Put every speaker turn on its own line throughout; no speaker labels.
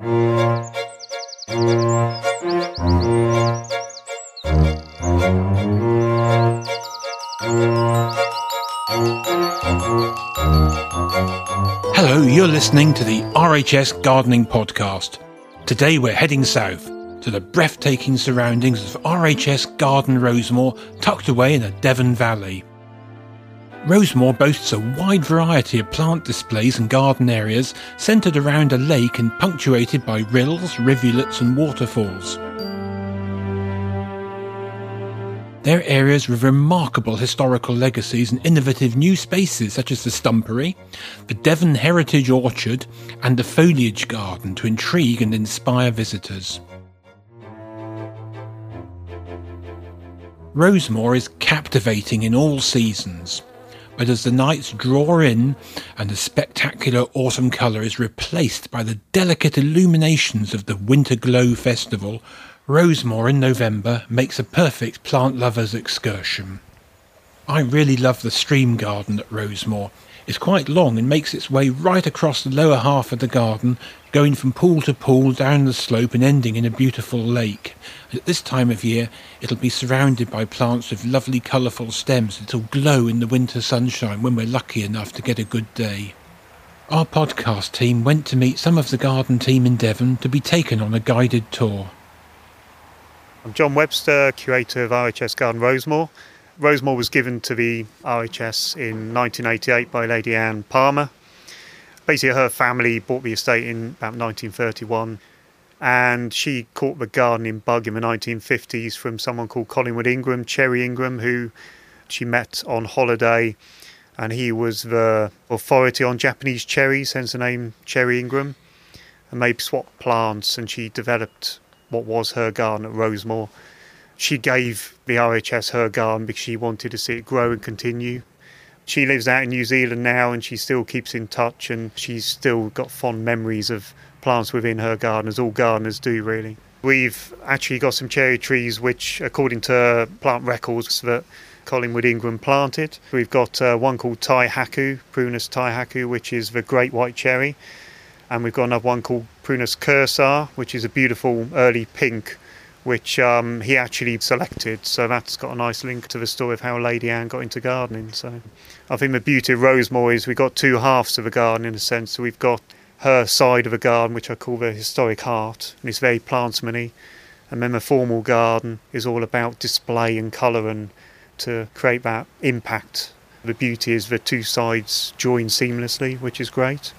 Hello, you're listening to the RHS Gardening Podcast. Today we're heading south to the breathtaking surroundings of RHS Garden Rosemoor, tucked away in the Devon Valley. Rosemoor boasts a wide variety of plant displays and garden areas centred around a lake and punctuated by rills, rivulets, and waterfalls. They're areas with remarkable historical legacies and innovative new spaces such as the Stumpery, the Devon Heritage Orchard, and the Foliage Garden to intrigue and inspire visitors. Rosemoor is captivating in all seasons, but as the nights draw in and the spectacular autumn colour is replaced by the delicate illuminations of the Winter Glow Festival, Rosemoor in November makes a perfect plant lover's excursion. I really love the stream garden at Rosemoor. It's quite long and makes its way right across the lower half of the garden, going from pool to pool down the slope and ending in a beautiful lake. At this time of year, it'll be surrounded by plants with lovely colourful stems that'll glow in the winter sunshine when we're lucky enough to get a good day. Our podcast team went to meet some of the garden team in Devon to be taken on a guided tour.
I'm John Webster, curator of RHS Garden Rosemoor. Rosemoor was given to the RHS in 1988 by Lady Anne Palmer. Basically, her family bought the estate in about 1931, and she caught the gardening bug in the 1950s from someone called Collingwood Ingram, Cherry Ingram, who she met on holiday, and he was the authority on Japanese cherries, hence the name Cherry Ingram, and they swapped plants, and she developed what was her garden at Rosemoor. She gave the RHS her garden because she wanted to see it grow and continue. She lives out in New Zealand now and she still keeps in touch and she's still got fond memories of plants within her garden, as all gardeners do, really. We've actually got some cherry trees which, according to plant records, that Collingwood Ingram planted. We've got uh, one called Tai Haku, Prunus Tai Haku, which is the great white cherry and we've got another one called Prunus Kursar, which is a beautiful early pink, which um, he actually selected. So that's got a nice link to the story of how Lady Anne got into gardening. So I think the beauty of Rosemoor is we've got two halves of a garden in a sense. So we've got her side of a garden, which I call the historic heart, and it's very plantsmany. And then the formal garden is all about display and colour and to create that impact. The beauty is the two sides join seamlessly, which is great.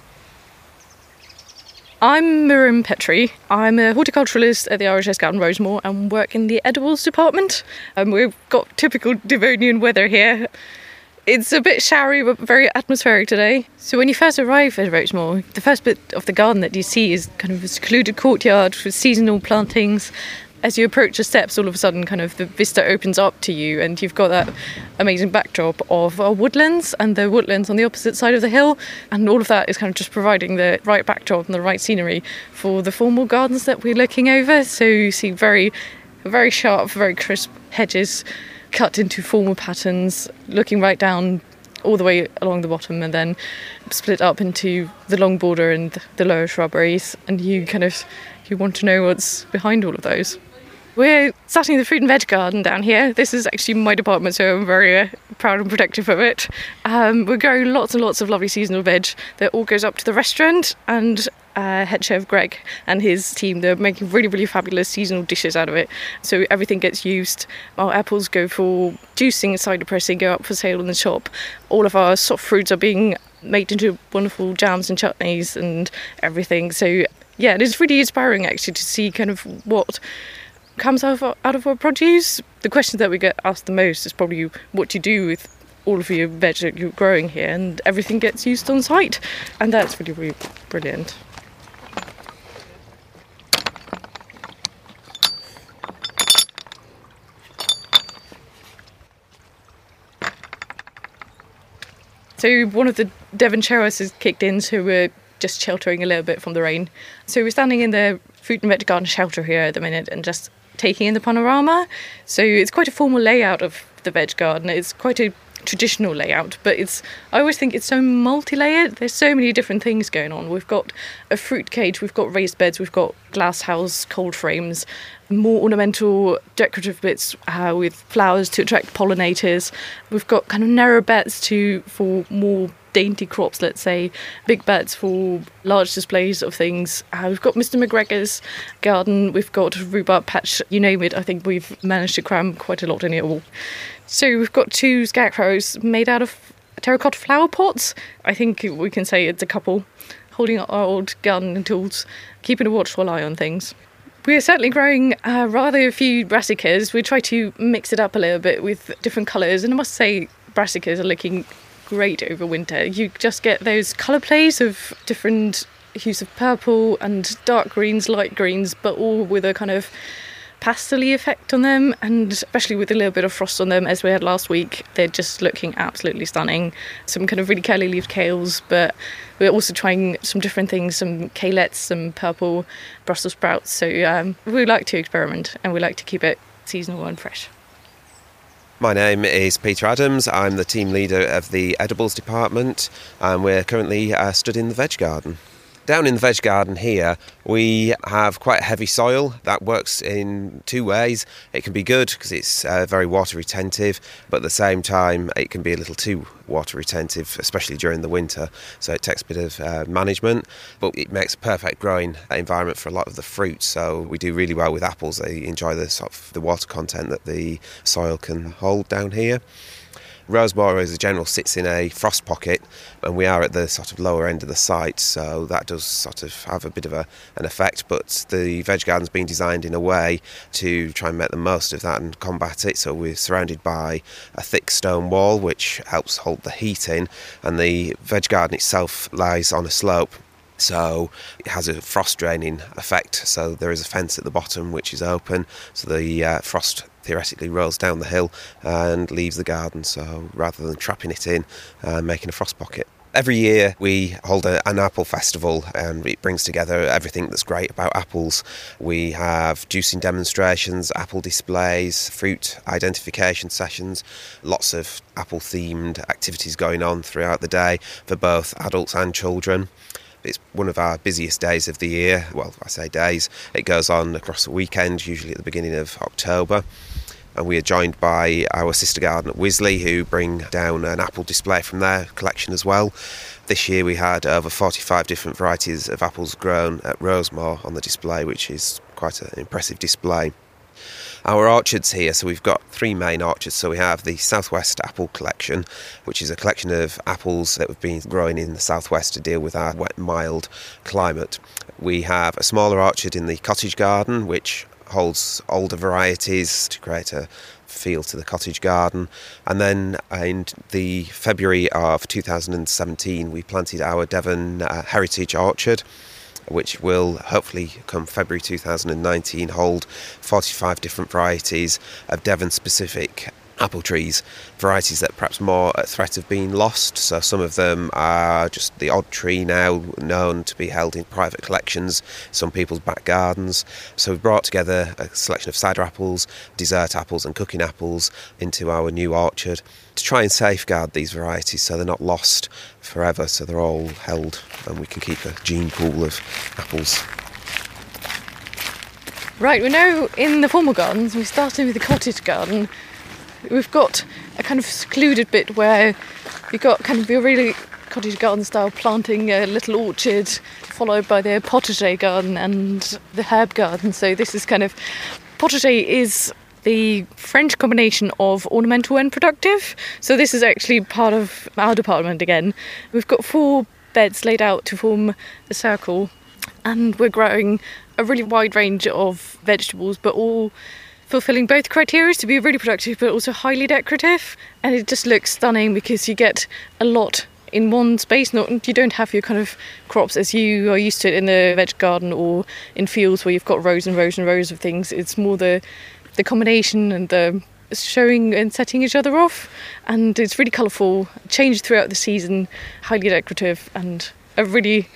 I'm Miriam Petrie. I'm a horticulturalist at the RHS Garden Rosemoor and work in the edibles department. Um, we've got typical Devonian weather here. It's a bit showery but very atmospheric today. So when you first arrive at Rosemoor, the first bit of the garden that you see is kind of a secluded courtyard with seasonal plantings as you approach the steps, all of a sudden, kind of the vista opens up to you, and you've got that amazing backdrop of uh, woodlands and the woodlands on the opposite side of the hill, and all of that is kind of just providing the right backdrop and the right scenery for the formal gardens that we're looking over. So you see very, very sharp, very crisp hedges cut into formal patterns, looking right down all the way along the bottom and then split up into the long border and the lower shrubberies. And you kind of you want to know what's behind all of those We're starting the fruit and veg garden down here. This is actually my department, so I'm very uh, proud and protective of it. Um, we're growing lots and lots of lovely seasonal veg that all goes up to the restaurant, and uh, head chef Greg and his team, they're making really, really fabulous seasonal dishes out of it. So everything gets used. Our apples go for juicing, and cider pressing, go up for sale in the shop. All of our soft fruits are being made into wonderful jams and chutneys and everything. So yeah, it's really inspiring actually to see kind of what comes out of, our, out of our produce. The question that we get asked the most is probably what do you do with all of your veg that you're growing here, and everything gets used on site, and that's really, really brilliant. So one of the Devon has kicked in, so we're just sheltering a little bit from the rain. So we're standing in the fruit and veg garden shelter here at the minute and just taking in the panorama. So it's quite a formal layout of the veg garden. It's quite a traditional layout, but it's I always think it's so multi-layered. There's so many different things going on. We've got a fruit cage, we've got raised beds, we've got glass house cold frames, more ornamental decorative bits uh, with flowers to attract pollinators. We've got kind of narrow beds to for more dainty crops, let's say, big beds for large displays of things. Uh, we've got Mr. McGregor's garden, we've got rhubarb patch, you name it. I think we've managed to cram quite a lot in it all. So we've got two scarecrows made out of terracotta flower pots. I think we can say it's a couple holding our old gardening tools, keeping a watchful eye on things. We're certainly growing uh, rather a few brassicas. We try to mix it up a little bit with different colours, and I must say, brassicas are looking great over winter. You just get those colour plays of different hues of purple and dark greens, light greens, but all with a kind of pastel effect on them, and especially with a little bit of frost on them, as we had last week, they're just looking absolutely stunning. Some kind of really curly leaved kales, but we're also trying some different things some kalettes, some purple Brussels sprouts. So um, we like to experiment and we like to keep it seasonal and fresh.
My name is Peter Adams. I'm the team leader of the edibles department, and we're currently uh, stood in the veg garden. Down in the veg garden here, we have quite heavy soil that works in two ways. It can be good because it's uh, very water retentive, but at the same time, it can be a little too water retentive, especially during the winter. So it takes a bit of uh, management, but it makes a perfect growing environment for a lot of the fruits. So we do really well with apples. They enjoy the sort of the water content that the soil can hold down here. Rosemoor, as a general, sits in a frost pocket, and we are at the sort of lower end of the site, so that does sort of have a bit of a, an effect. But the veg garden's been designed in a way to try and make the most of that and combat it. So we're surrounded by a thick stone wall, which helps hold the heat in, and the veg garden itself lies on a slope so it has a frost draining effect. So there is a fence at the bottom which is open, so the uh, frost theoretically rolls down the hill and leaves the garden. So rather than trapping it in, uh, making a frost pocket. Every year we hold a, an apple festival and it brings together everything that's great about apples. We have juicing demonstrations, apple displays, fruit identification sessions, lots of apple themed activities going on throughout the day for both adults and children. It's one of our busiest days of the year. Well, I say days, it goes on across the weekend, usually at the beginning of October and we are joined by our sister garden at Wisley who bring down an apple display from their collection as well. This year we had over 45 different varieties of apples grown at Rosemoor on the display, which is quite an impressive display. Our orchards here, so we've got three main orchards. So we have the Southwest Apple Collection, which is a collection of apples that we've been growing in the southwest to deal with our wet, mild climate. We have a smaller orchard in the Cottage Garden, which holds older varieties to create a feel to the cottage garden. And then in the February of 2017, we planted our Devon uh, Heritage Orchard. Which will hopefully come February 2019 hold 45 different varieties of Devon specific apple trees, varieties that perhaps more at threat of being lost. So some of them are just the odd tree now known to be held in private collections, some people's back gardens. So we've brought together a selection of cider apples, dessert apples, and cooking apples into our new orchard to try and safeguard these varieties so they're not lost forever, so they're all held and we can keep a gene pool of apples
Right, we're now in the formal gardens. We started with the cottage garden. We've got a kind of secluded bit where you've got kind of your really cottage garden style planting a little orchard, followed by the potager garden and the herb garden. So this is kind of potager is the French combination of ornamental and productive. So this is actually part of our department again. We've got four beds laid out to form a circle, and we're growing a really wide range of vegetables, but all fulfilling both criteria to be really productive but also highly decorative. And it just looks stunning because you get a lot in one space. Not you don't have your kind of crops as you are used to it in the veg garden or in fields where you've got rows and rows and rows of things. It's more the the combination and the showing and setting each other off and it's really colourful changed throughout the season highly decorative and a really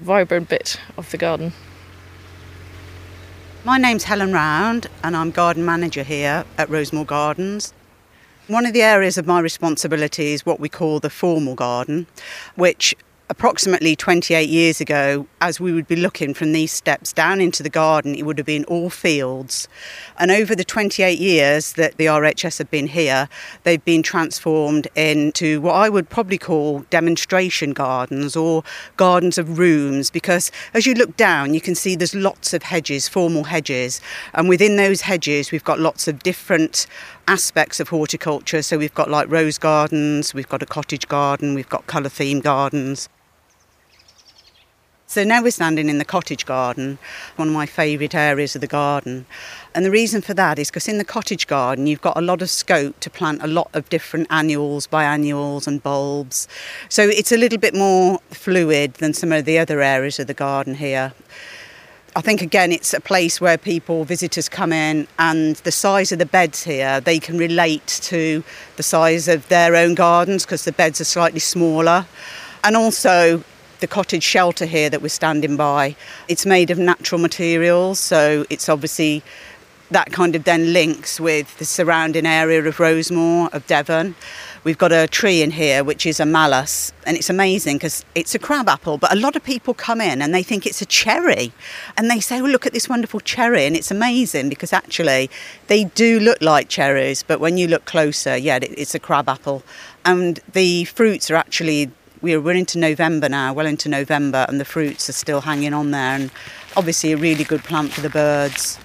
vibrant bit of the garden
my name's Helen Round, and I'm garden manager here at Rosemoor Gardens. One of the areas of my responsibility is what we call the formal garden, which approximately 28 years ago, as we would be looking from these steps down into the garden, it would have been all fields. And over the 28 years that the RHS have been here, they've been transformed into what I would probably call demonstration gardens or gardens of rooms, because as you look down, you can see there's lots of hedges, formal hedges. And within those hedges, we've got lots of different aspects of horticulture. So we've got like rose gardens, we've got a cottage garden, we've got colour theme gardens. So now we're standing in the cottage garden, one of my favourite areas of the garden. And the reason for that is because in the cottage garden, you've got a lot of scope to plant a lot of different annuals, biannuals, and bulbs. So it's a little bit more fluid than some of the other areas of the garden here. I think again it's a place where people visitors come in and the size of the beds here they can relate to the size of their own gardens because the beds are slightly smaller and also the cottage shelter here that we're standing by, it's made of natural materials, so it's obviously that kind of then links with the surrounding area of Rosemoor, of Devon. We've got a tree in here which is a malus, and it's amazing because it's a crab apple. But a lot of people come in and they think it's a cherry, and they say, "Well, look at this wonderful cherry," and it's amazing because actually they do look like cherries, but when you look closer, yeah, it's a crab apple, and the fruits are actually we're, we're into November now, well into November, and the fruits are still hanging on there, and obviously a really good plant for the birds.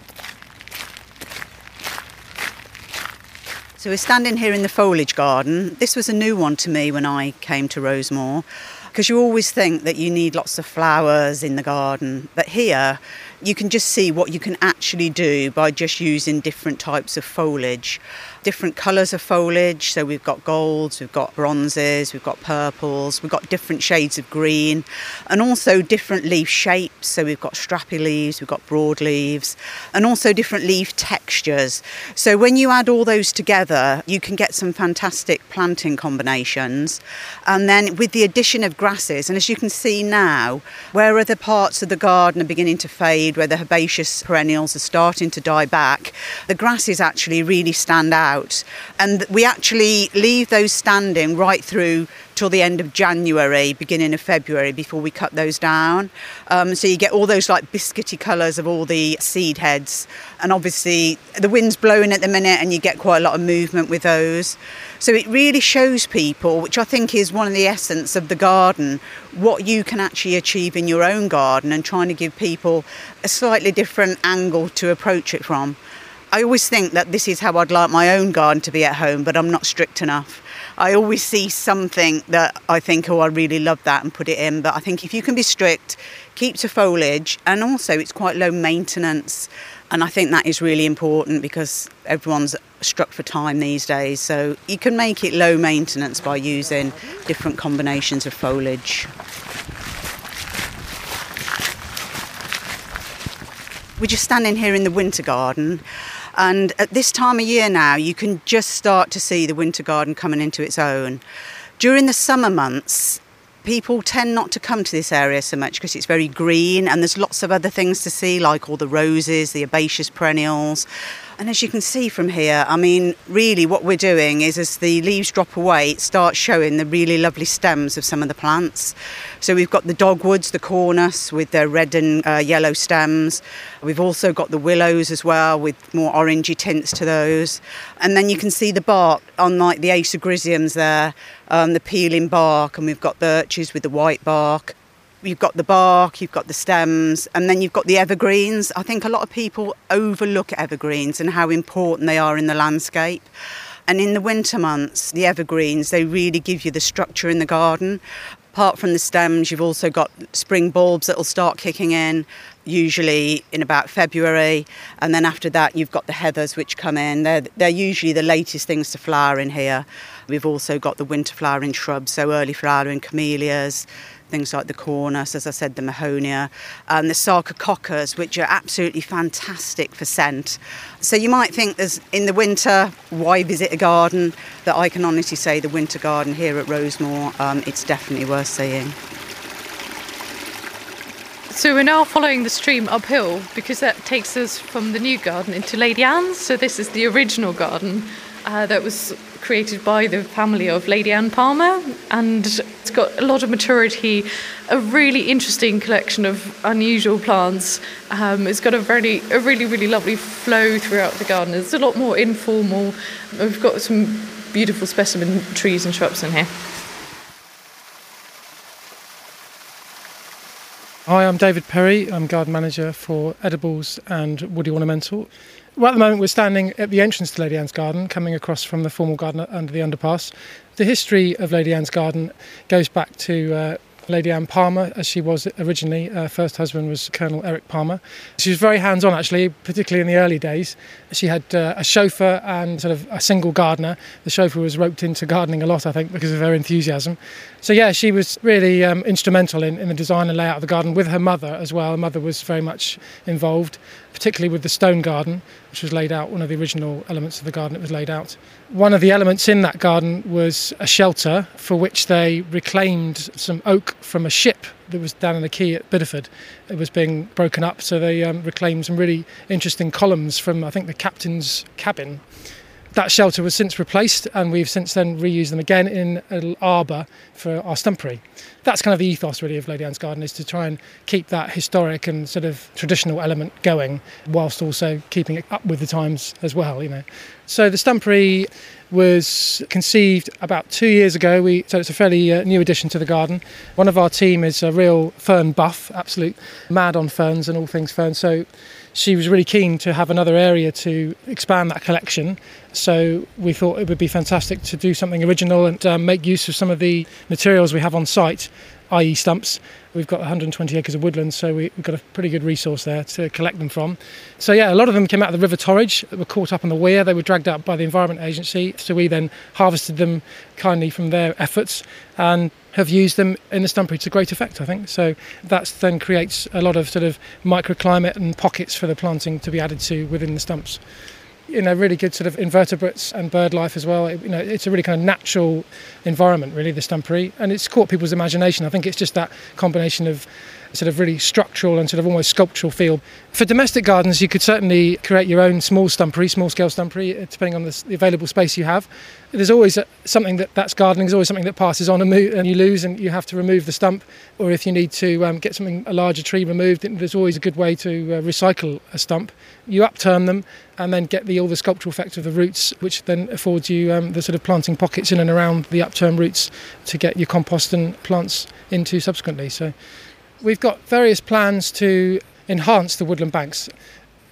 So we're standing here in the foliage garden. This was a new one to me when I came to Rosemoor because you always think that you need lots of flowers in the garden, but here you can just see what you can actually do by just using different types of foliage different colours of foliage. So we've got golds, we've got bronzes, we've got purples, we've got different shades of green, and also different leaf shapes. So we've got strappy leaves, we've got broad leaves, and also different leaf textures. So when you add all those together, you can get some fantastic planting combinations. And then with the addition of grasses, and as you can see now, where other parts of the garden are beginning to fade, where the herbaceous perennials are starting to die back, the grasses actually really stand out. And we actually leave those standing right through till the end of January, beginning of February, before we cut those down. Um, so you get all those like biscuity colours of all the seed heads. And obviously, the wind's blowing at the minute, and you get quite a lot of movement with those. So it really shows people, which I think is one of the essence of the garden, what you can actually achieve in your own garden and trying to give people a slightly different angle to approach it from. I always think that this is how I'd like my own garden to be at home, but I'm not strict enough. I always see something that I think, oh, I really love that and put it in. But I think if you can be strict, keep to foliage, and also it's quite low maintenance. And I think that is really important because everyone's struck for time these days. So you can make it low maintenance by using different combinations of foliage. We're just standing here in the winter garden and at this time of year now, you can just start to see the winter garden coming into its own. During the summer months, people tend not to come to this area so much because it's very green and there's lots of other things to see, like all the roses, the herbaceous perennials. And as you can see from here, I mean, really what we're doing is as the leaves drop away, it starts showing the really lovely stems of some of the plants. So we've got the dogwoods, the cornus with their red and uh, yellow stems. We've also got the willows as well with more orangey tints to those. And then you can see the bark on like the Acer griseums there, um, the peeling bark, and we've got birches with the white bark you've got the bark, you've got the stems, and then you've got the evergreens. I think a lot of people overlook evergreens and how important they are in the landscape. And in the winter months, the evergreens, they really give you the structure in the garden. Apart from the stems, you've also got spring bulbs that will start kicking in, usually in about February. And then after that, you've got the heathers which come in. They're, they're usually the latest things to flower in here. We've also got the winter flowering shrubs, so early flowering camellias, things like the cornus, as I said, the mahonia, and the sarcococcus, which are absolutely fantastic for scent. So you might think there's in the winter, why visit a garden? That I can honestly say the winter garden here at Rosemoor, um, it's definitely worth seeing.
So we're now following the stream uphill because that takes us from the new garden into Lady Anne's. So this is the original garden uh, that was created by the family of Lady Anne Palmer, and it's got a lot of maturity, a really interesting collection of unusual plants. Um, it's got a very, a really, really lovely flow throughout the garden. It's a lot more informal. We've got some beautiful specimen trees and shrubs in here.
Hi, I'm David Perry. I'm garden manager for edibles and woody ornamental. Well, at the moment, we're standing at the entrance to Lady Anne's garden, coming across from the formal garden under the underpass. The history of Lady Anne's garden goes back to uh, Lady Anne Palmer, as she was originally. Her first husband was Colonel Eric Palmer. She was very hands on, actually, particularly in the early days. She had uh, a chauffeur and sort of a single gardener. The chauffeur was roped into gardening a lot, I think, because of her enthusiasm. So, yeah, she was really um, instrumental in, in the design and layout of the garden with her mother as well. Her mother was very much involved, particularly with the stone garden, which was laid out, one of the original elements of the garden that was laid out. One of the elements in that garden was a shelter for which they reclaimed some oak from a ship that was down in the quay at Bideford. It was being broken up, so they um, reclaimed some really interesting columns from, I think, the captain's cabin that shelter was since replaced, and we've since then reused them again in an arbour for our stumpery. That's kind of the ethos, really, of Lady Anne's Garden, is to try and keep that historic and sort of traditional element going, whilst also keeping it up with the times as well. You know, so the stumpery was conceived about two years ago. We, so it's a fairly uh, new addition to the garden. One of our team is a real fern buff, absolute mad on ferns and all things fern. So she was really keen to have another area to expand that collection. So we thought it would be fantastic to do something original and um, make use of some of the materials we have on site, i.e., stumps. We've got 120 acres of woodland, so we, have got a pretty good resource there to collect them from. So, yeah, a lot of them came out of the River Torridge that were caught up on the weir. They were dragged up by the Environment Agency, so we then harvested them kindly from their efforts and have used them in the stumpery to great effect, I think. So that then creates a lot of sort of microclimate and pockets for the planting to be added to within the stumps you know, really good sort of invertebrates and bird life as well. It, you know, it's a really kind of natural environment, really, the stumpery, and it's caught people's imagination. I think it's just that combination of sort of really structural and sort of almost sculptural feel. For domestic gardens, you could certainly create your own small stumpery, small scale stumpery, uh, depending on the, available space you have. There's always something that that's gardening. There's always something that passes on and, move, and you lose, and you have to remove the stump. Or if you need to um, get something a larger tree removed, there's always a good way to uh, recycle a stump. You upturn them and then get the all the sculptural effect of the roots, which then affords you um, the sort of planting pockets in and around the upturned roots to get your compost and plants into subsequently. So We've got various plans to enhance the woodland banks.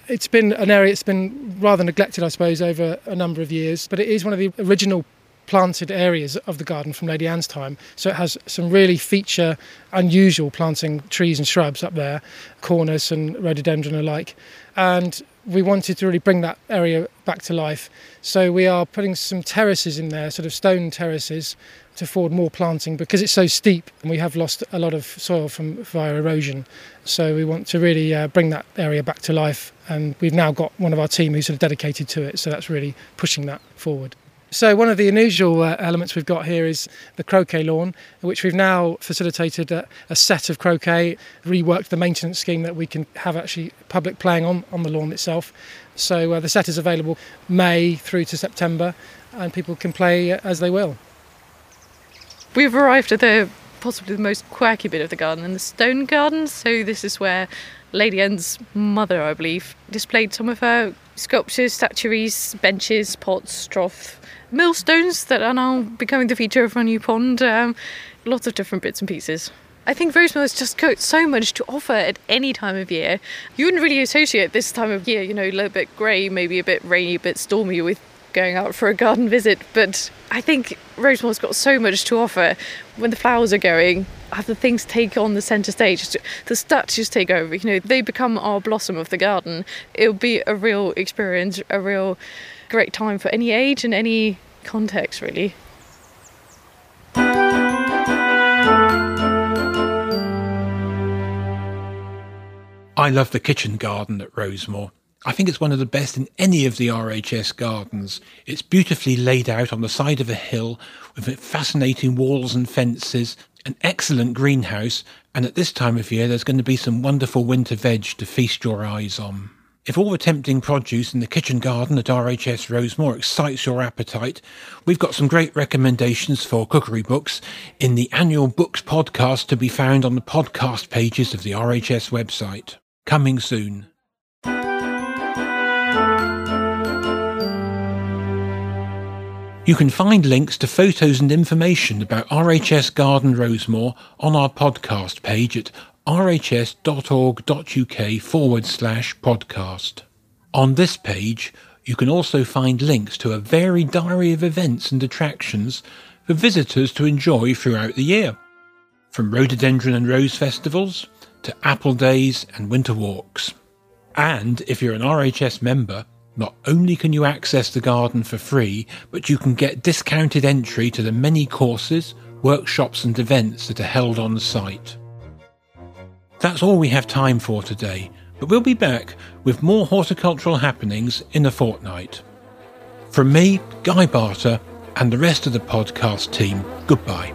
It's been an area that's been rather neglected, I suppose, over a number of years, but it is one of the original planted areas of the garden from Lady Anne's time. So it has some really feature unusual planting trees and shrubs up there, cornus and rhododendron alike. And we wanted to really bring that area back to life. So we are putting some terraces in there, sort of stone terraces, to afford more planting because it's so steep and we have lost a lot of soil from via erosion. So we want to really uh, bring that area back to life, and we've now got one of our team who's sort of dedicated to it. So that's really pushing that forward. So, one of the unusual uh, elements we've got here is the croquet lawn, which we've now facilitated a, a, set of croquet, reworked the maintenance scheme that we can have actually public playing on, on the lawn itself. So, uh, the set is available May through to September, and people can play as they will.
We've arrived at the possibly the most quirky bit of the garden in the stone garden. So, this is where Lady Anne's mother, I believe, displayed some of her sculptures, statuaries, benches, pots, strath, millstones that are now becoming the feature of our new pond. Um, lots of different bits and pieces. I think Rosemoor has just got so much to offer at any time of year. You wouldn't really associate this time of year, you know, a little bit grey, maybe a bit rainy, a bit stormy with going out for a garden visit. But I think Rosemoor's got so much to offer. When the flowers are going, have the things take on the centre stage, the statues take over, you know, they become our blossom of the garden. It'll be a real experience, a real great time for any age and any context, really.
I love the kitchen garden at Rosemoor. I think it's one of the best in any of the RHS gardens. It's beautifully laid out on the side of a hill with fascinating walls and fences, an excellent greenhouse, and at this time of year there's going to be some wonderful winter veg to feast your eyes on. If all the tempting produce in the kitchen garden at RHS Rosemoor excites your appetite, we've got some great recommendations for cookery books in the annual books podcast to be found on the podcast pages of the RHS website. Coming soon. You can find links to photos and information about RHS Garden Rosemoor on our podcast page at rhs.org.uk forward slash podcast. On this page, you can also find links to a varied diary of events and attractions for visitors to enjoy throughout the year, from rhododendron and rose festivals to apple days and winter walks. And if you're an RHS member, not only can you access the garden for free, but you can get discounted entry to the many courses, workshops, and events that are held on site. That's all we have time for today, but we'll be back with more horticultural happenings in a fortnight. From me, Guy Barter, and the rest of the podcast team, goodbye.